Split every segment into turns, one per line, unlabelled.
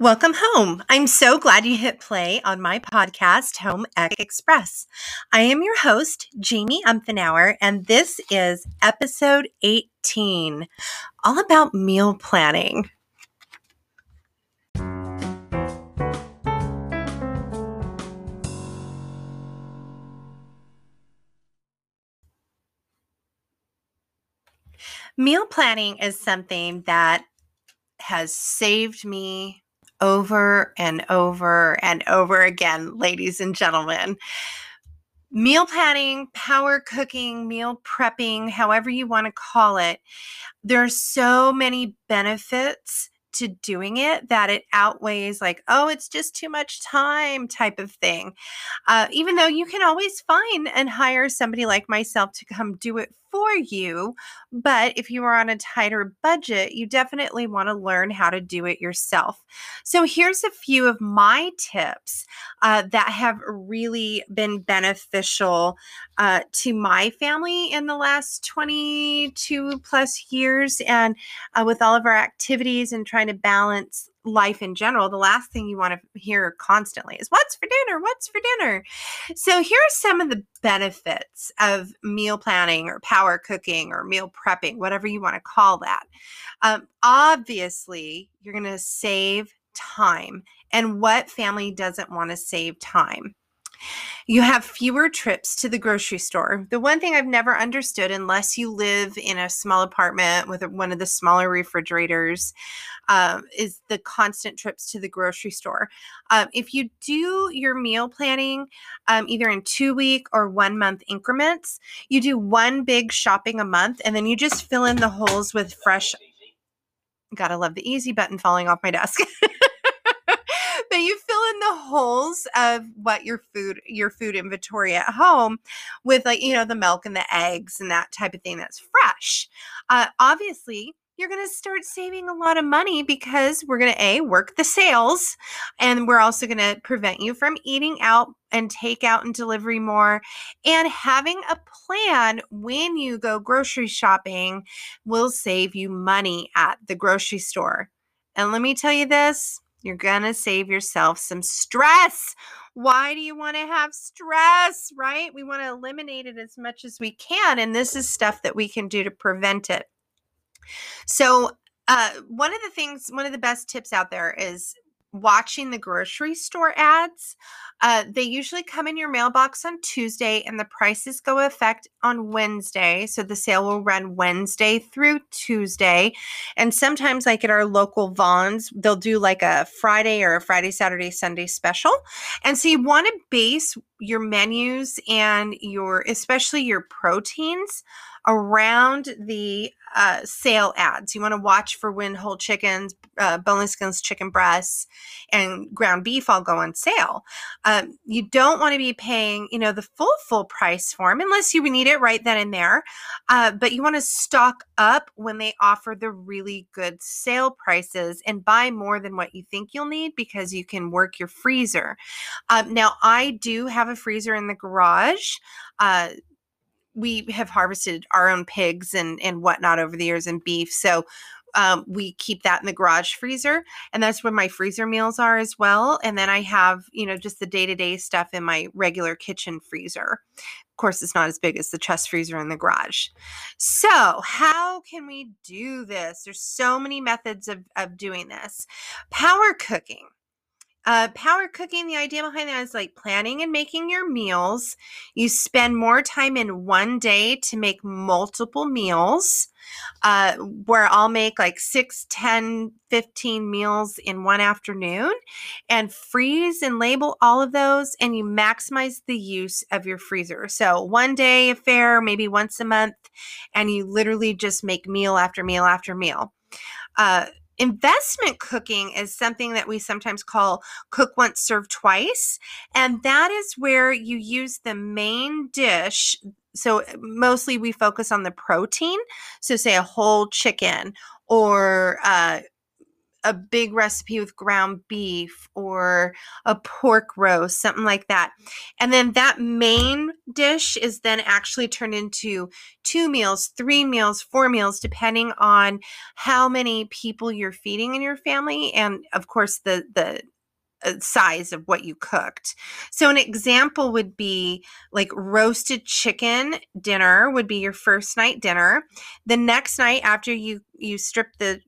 Welcome home. I'm so glad you hit play on my podcast, Home Ec Express. I am your host, Jaime Umphenour, and this is episode 18, all about meal planning. Meal planning is something that has saved me over and over and over again, ladies and gentlemen. Meal planning, power cooking, meal prepping, however you want to call it, there are so many benefits to doing it that it outweighs like oh it's just too much time type of thing uh, even though you can always find and hire somebody like myself to come do it for you. But if you are on a tighter budget, you definitely want to learn how to do it yourself. So, here's a few of my tips uh, that have really been beneficial uh, to my family in the last 22 plus years. And uh, with all of our activities and trying to balance life in general, the last thing you want to hear constantly is what's for dinner? What's for dinner? So, here are some of the benefits of meal planning or power cooking or meal prepping, whatever you want to call that. Um, obviously, you're going to save time. And what family doesn't want to save time? You have fewer trips to the grocery store. The one thing I've never understood, unless you live in a small apartment with one of the smaller refrigerators, um, is the constant trips to the grocery store. Um, if you do your meal planning um, either in two week or one month increments, you do one big shopping a month and then you just fill in the holes with fresh. Gotta love the easy button falling off my desk. but you fill in the holes of what your food your food inventory at home with like you know the milk and the eggs and that type of thing that's fresh. Uh, obviously you're going to start saving a lot of money because we're going to a work the sales and we're also going to prevent you from eating out and take out and delivery more and having a plan when you go grocery shopping will save you money at the grocery store. And let me tell you this you're going to save yourself some stress. Why do you want to have stress, right? We want to eliminate it as much as we can. And this is stuff that we can do to prevent it. So, uh, one of the things, one of the best tips out there is watching the grocery store ads. Uh, they usually come in your mailbox on Tuesday and the prices go effect on Wednesday. So the sale will run Wednesday through Tuesday. And sometimes, like at our local Vons, they'll do like a Friday or a Friday, Saturday, Sunday special. And so you want to base your menus and your, especially your proteins around the uh, sale ads. You want to watch for when whole chickens, uh, boneless skins, chicken breasts, and ground beef all go on sale. Um, you don't want to be paying, you know, the full full price for them unless you need it right then and there. Uh, but you want to stock up when they offer the really good sale prices and buy more than what you think you'll need because you can work your freezer. Um, now, I do have a freezer in the garage. Uh, we have harvested our own pigs and and whatnot over the years and beef so um, we keep that in the garage freezer and that's where my freezer meals are as well and then i have you know just the day-to-day stuff in my regular kitchen freezer. Of course it's not as big as the chest freezer in the garage. So how can we do this? There's so many methods of, of doing this. Power cooking uh, power cooking, the idea behind that is like planning and making your meals. You spend more time in one day to make multiple meals, uh, where I'll make like 6, 10, 15 meals in one afternoon and freeze and label all of those. And you maximize the use of your freezer. So, one day affair, maybe once a month, and you literally just make meal after meal after meal. Uh, investment cooking is something that we sometimes call cook once serve twice and that is where you use the main dish so mostly we focus on the protein so say a whole chicken or uh, a big recipe with ground beef or a pork roast, something like that. And then that main dish is then actually turned into two meals, three meals, four meals, depending on how many people you're feeding in your family. And of course, the, the, uh, size of what you cooked. So an example would be like roasted chicken dinner would be your first night dinner. The next night after you you strip the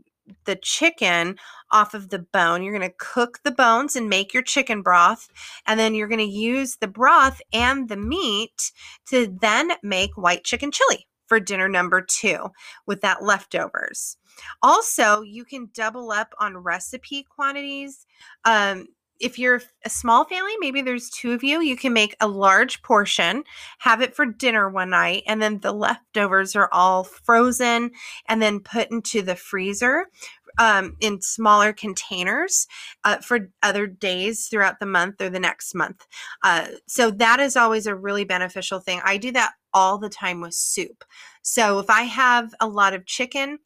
the chicken off of the bone. You're going to cook the bones and make your chicken broth. And then you're going to use the broth and the meat to then make white chicken chili for dinner number two with that leftovers. Also, you can double up on recipe quantities. Um, if you're a small family, maybe there's two of you, you can make a large portion, have it for dinner one night, and then the leftovers are all frozen and then put into the freezer um, in smaller containers uh, for other days throughout the month or the next month. Uh, so that is always a really beneficial thing. I do that all the time with soup. So if I have a lot of chicken,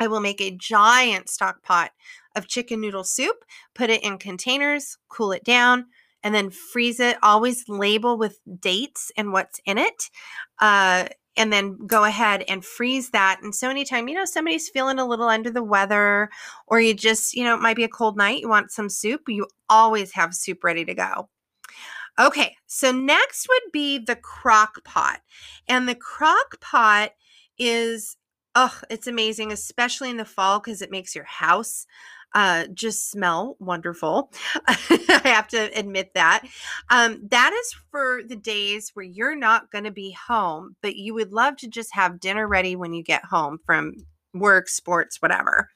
I will make a giant stock pot of chicken noodle soup, put it in containers, cool it down, and then freeze it. Always label with dates and what's in it. Uh, and then go ahead and freeze that. And so, anytime, you know, somebody's feeling a little under the weather, or you just, you know, it might be a cold night, you want some soup, you always have soup ready to go. Okay, so next would be the crock pot. And the crock pot is, oh, it's amazing, especially in the fall because it makes your house uh, just smell wonderful. I have to admit that. Um, that is for the days where you're not going to be home, but you would love to just have dinner ready when you get home from work, sports, whatever.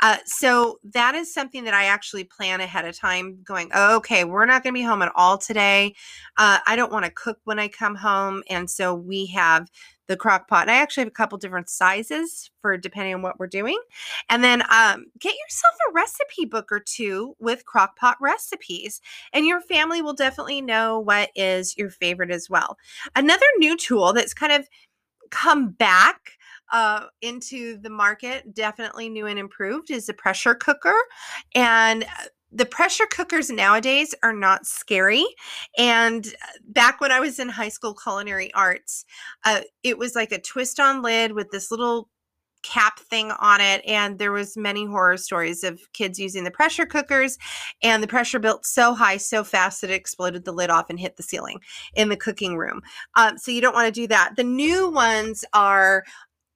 Uh, so that is something that I actually plan ahead of time, going, oh, okay, we're not going to be home at all today. Uh, I don't want to cook when I come home. And so we have the crock pot. And I actually have a couple different sizes for depending on what we're doing. And then um, get yourself a recipe book or two with crock pot recipes, and your family will definitely know what is your favorite as well. Another new tool that's kind of come back uh, into the market, definitely new and improved, is a pressure cooker. And uh, the pressure cookers nowadays are not scary. And uh, back when I was in high school culinary arts, uh, it was like a twist on lid with this little cap thing on it and there was many horror stories of kids using the pressure cookers and the pressure built so high so fast that it exploded the lid off and hit the ceiling in the cooking room um, so you don't want to do that the new ones are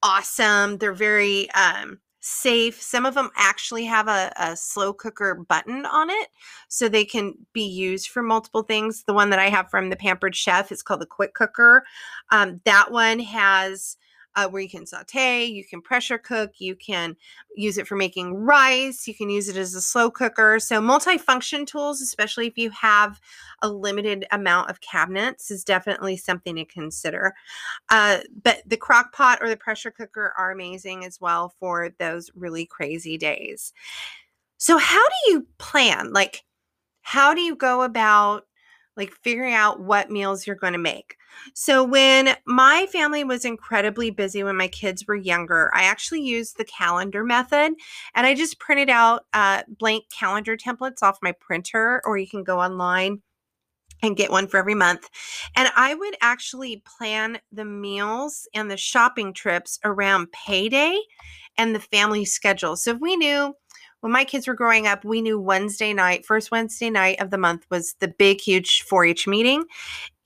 awesome they're very um, safe. Some of them actually have a, a, slow cooker button on it, so they can be used for multiple things. The one that I have from the Pampered Chef is called the Quick Cooker. Um, that one has uh, where you can saute, you can pressure cook, you can use it for making rice, you can use it as a slow cooker. So, multifunction tools, especially if you have a limited amount of cabinets, is definitely something to consider. Uh, but the crock pot or the pressure cooker are amazing as well for those really crazy days. So, how do you plan? Like, how do you go about like figuring out what meals you're going to make. So, when my family was incredibly busy when my kids were younger, I actually used the calendar method and I just printed out uh, blank calendar templates off my printer, or you can go online and get one for every month. And I would actually plan the meals and the shopping trips around payday and the family schedule. So, if we knew when my kids were growing up, we knew Wednesday night, first Wednesday night of the month was the big, huge 4 H meeting.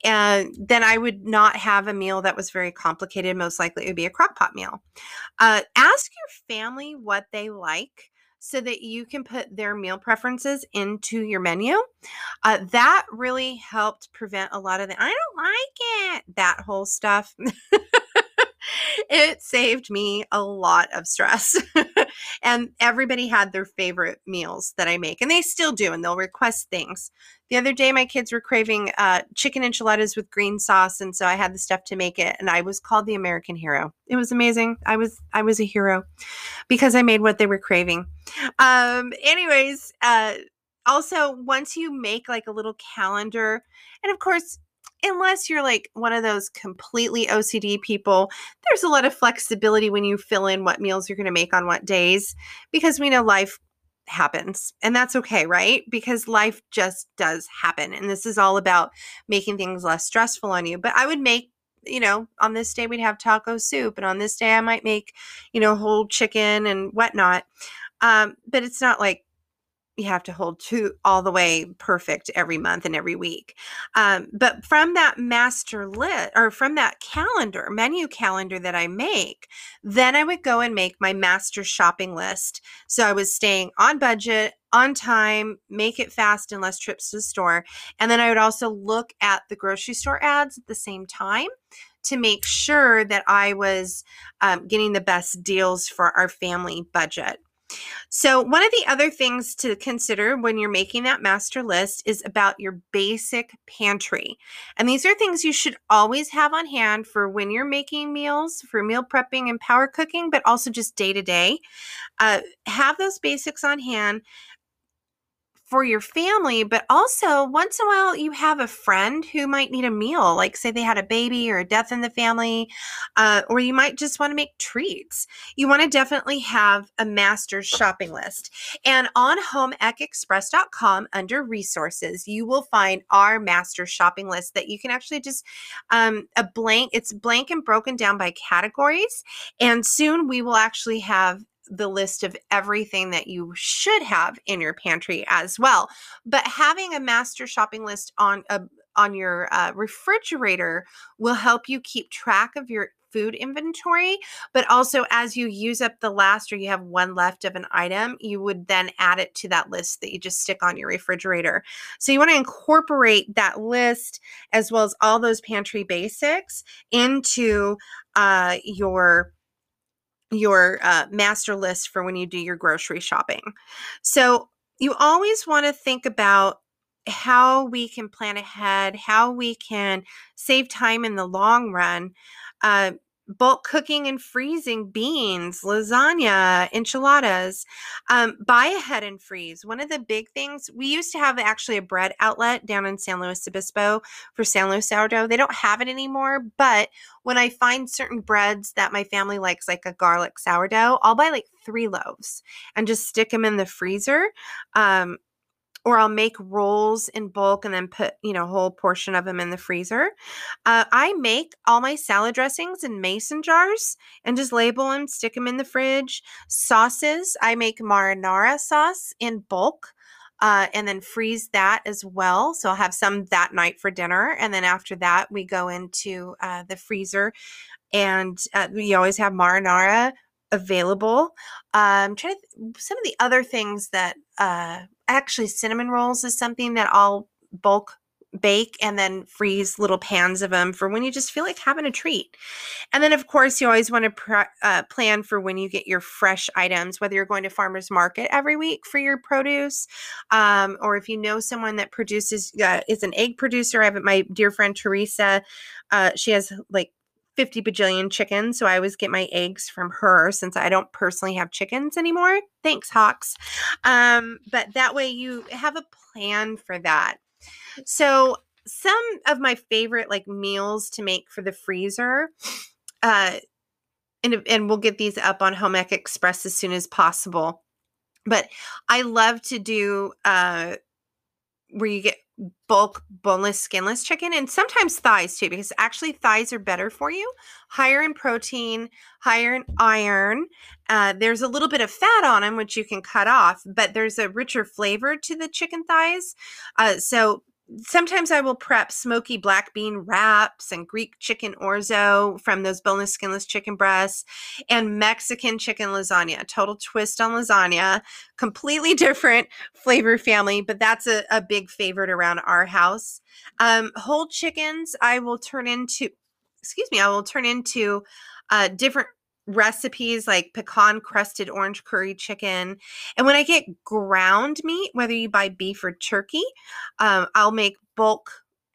And then I would not have a meal that was very complicated. Most likely it would be a crock pot meal. Uh, ask your family what they like so that you can put their meal preferences into your menu. Uh, that really helped prevent a lot of the I don't like it, that whole stuff. it saved me a lot of stress. and everybody had their favorite meals that I make, and they still do, and they'll request things. The other day, my kids were craving uh, chicken enchiladas with green sauce, and so I had the stuff to make it, and I was called the American hero. It was amazing. I was I was a hero because I made what they were craving. Um, anyways, uh, also once you make like a little calendar, and of course unless you're like one of those completely OCD people, there's a lot of flexibility when you fill in what meals you're going to make on what days because we know life happens. And that's okay, right? Because life just does happen. And this is all about making things less stressful on you. But I would make you know, on this day we'd have taco soup, and on this day I might make, you know, whole chicken and whatnot. Um, but it's not like you have to hold to all the way perfect every month and every week. Um, but from that master list or from that calendar, menu calendar that I make, then I would go and make my master shopping list. So I was staying on budget, on time, make it fast and less trips to the store. And then I would also look at the grocery store ads at the same time to make sure that I was um, getting the best deals for our family budget. So, one of the other things to consider when you're making that master list is about your basic pantry. And these are things you should always have on hand for when you're making meals, for meal prepping and power cooking, but also just day to day. Uh, have those basics on hand for your family, but also once in a while you have a friend who might need a meal, like say they had a baby or a death in the family, uh, or you might just want to make treats. You want to definitely have a master shopping list. And on homeecexpress.com under resources, you will find our master shopping list that you can actually just um, a blank, it's blank and broken down by categories. And soon we will actually have the list of everything that you should have in your pantry as well. But having a master shopping list on a on your uh, refrigerator will help you keep track of your food inventory but also as you use up the last or you have one left of an item you would then add it to that list that you just stick on your refrigerator so you want to incorporate that list as well as all those pantry basics into uh, your your uh, master list for when you do your grocery shopping. So you always want to think about how we can plan ahead, how we can save time in the long run. Uh, bulk cooking and freezing beans, lasagna, enchiladas. Um, buy ahead and freeze. One of the big things we used to have actually a bread outlet down in San Luis Obispo for San Luis sourdough. They don't have it anymore, but when I find certain breads that my family likes, like a garlic sourdough, I'll buy like three loaves and just stick them in the freezer. Um, or I'll make rolls in bulk and then put, you know, a whole portion of them in the freezer. Uh, I make all my salad dressings in mason jars and just label them, stick them in the fridge. Sauces, I make marinara sauce in bulk. Uh, and then freeze that as well. So I'll have some that night for dinner. And then after that, we go into uh, the freezer and uh, we always have marinara available. Um, trying to th- some of the other things that uh, actually cinnamon rolls is something that I'll bulk bake and then freeze little pans of them for when you just feel like having a treat. And then, of course, you always want to pr- uh, plan for when you get your fresh items, whether you're going to farmers market every week for your produce, um, or if you know someone that produces uh, is an egg producer. I have my dear friend Teresa. Uh, she has like 50 bajillion chickens. So I always get my eggs from her since I don't personally have chickens anymore. Thanks, Hawks. Um, but that way you have a plan for that. So some of my favorite like meals to make for the freezer, uh, and, and we'll get these up on Home Ec Express as soon as possible. But I love to do uh, where you get bulk boneless skinless chicken and sometimes thighs too because actually thighs are better for you. Higher in protein higher in iron uh, there's a little bit of fat on them which you can cut off but there's a richer flavor to the chicken thighs. Uh, so sometimes I will prep smoky black bean wraps and Greek chicken orzo from those boneless, skinless chicken breasts and Mexican chicken lasagna. Total twist on lasagna, completely different flavor family, but that's a, a big favorite around our house. Um, whole chickens, I will turn into, excuse me, I will turn into uh, different recipes like pecan crusted orange curry chicken. And when I get ground meat, whether you buy beef or turkey, um, I'll make bulk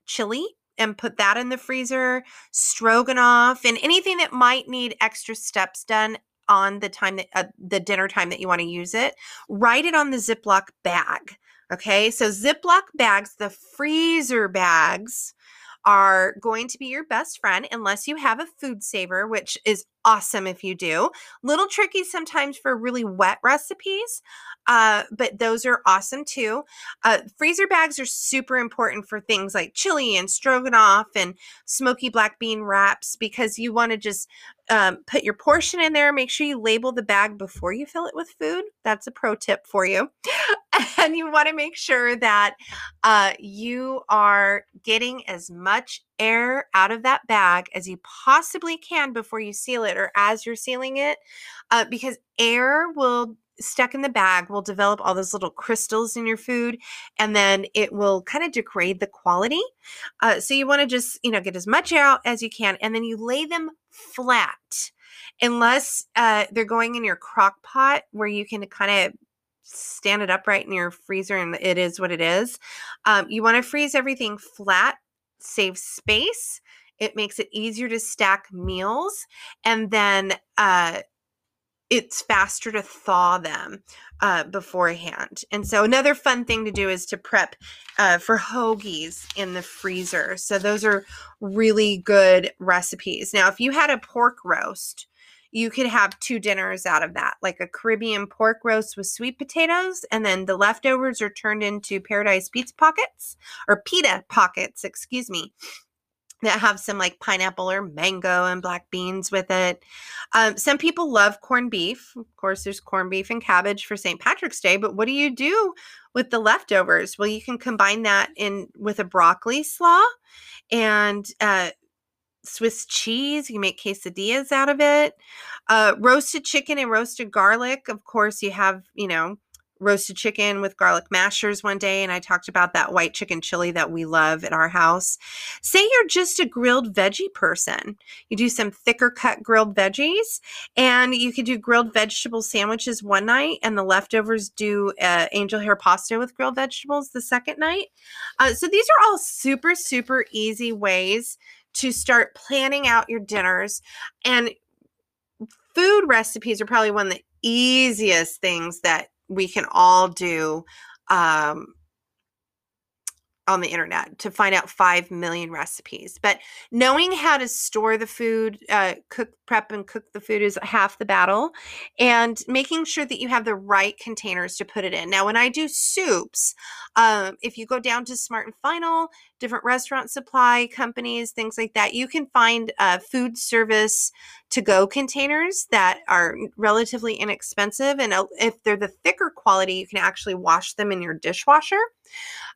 chili and put that in the freezer, stroganoff, and anything that might need extra steps done on the time that uh, the dinner time that you want to use it. Write it on the Ziploc bag. Okay, so Ziploc bags, the freezer bags are going to be your best friend unless you have a food saver, which is awesome if you do. Little tricky sometimes for really wet recipes, uh, but those are awesome too. Uh, freezer bags are super important for things like chili and stroganoff and smoky black bean wraps because you want to just um, put your portion in there. Make sure you label the bag before you fill it with food. That's a pro tip for you. And you want to make sure that uh, you are getting as much air out of that bag as you possibly can before you seal it or as you're sealing it, uh, because air will stuck in the bag will develop all those little crystals in your food and then it will kind of degrade the quality uh, so you want to just you know get as much out as you can and then you lay them flat unless uh, they're going in your crock pot where you can kind of stand it upright in your freezer and it is what it is. Um, you want to freeze everything flat, save space. It makes it easier to stack meals. And then uh, it's faster to thaw them uh, beforehand. And so another fun thing to do is to prep uh, for hoagies in the freezer. So those are really good recipes. Now, if you had a pork roast, you could have two dinners out of that, like a Caribbean pork roast with sweet potatoes, and then the leftovers are turned into paradise pizza pockets or pita pockets, excuse me that have some like pineapple or mango and black beans with it. Um, some people love corned beef. Of course, there's corned beef and cabbage for St. Patrick's Day, but what do you do with the leftovers? Well, you can combine that in with a broccoli slaw and uh, Swiss cheese. You make quesadillas out of it. Uh, roasted chicken and roasted garlic. Of course, you have, you know, roasted chicken with garlic mashers one day and I talked about that white chicken chili that we love at our house. Say you're just a grilled veggie person. You do some thicker cut grilled veggies and you could do grilled vegetable sandwiches one night and the leftovers do uh, angel hair pasta with grilled vegetables the second night. Uh, so these are all super super easy ways to start planning out your dinners and food recipes are probably one of the easiest things that we can all do um, on the internet to find out 5 million recipes. But knowing how to store the food, uh, cook, prep, and cook the food is half the battle. And making sure that you have the right containers to put it in. Now, when I do soups, um, if you go down to Smart and Final, different restaurant supply companies, things like that, you can find uh, food service to go containers that are relatively inexpensive. And uh, if they're the thicker quality, you can actually wash them in your dishwasher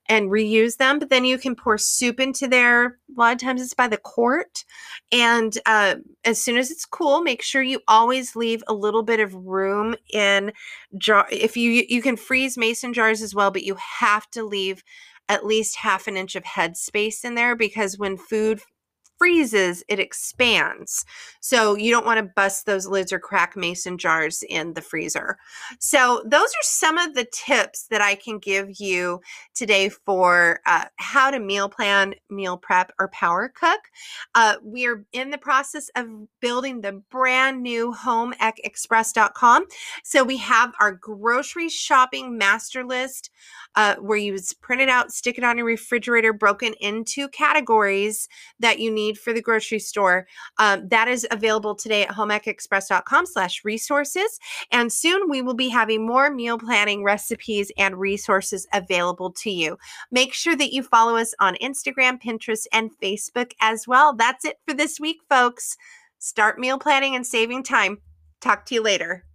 and reuse them. But then you can pour soup into there. A lot of times it's by the quart. And uh, as soon as it's cool, make sure you always leave a little bit of room in jar. If you you can freeze mason jars as well, but you have to leave at least half an inch of head space in there because when food freezes, it expands. So you don't want to bust those lids or crack mason jars in the freezer. So those are some of the tips that I can give you today for uh, how to meal plan, meal prep, or power cook. Uh, we are in the process of building the brand new homeecexpress.com. So we have our grocery shopping master list uh, where you print it out, stick it on your refrigerator, broken into categories that you need for the grocery store. Um, that is available today at homeecexpress.com slash resources. And soon we will be having more meal planning recipes and resources available to you. Make sure that you follow us on Instagram, Pinterest, and Facebook as well. That's it for this week, folks. Start meal planning and saving time. Talk to you later.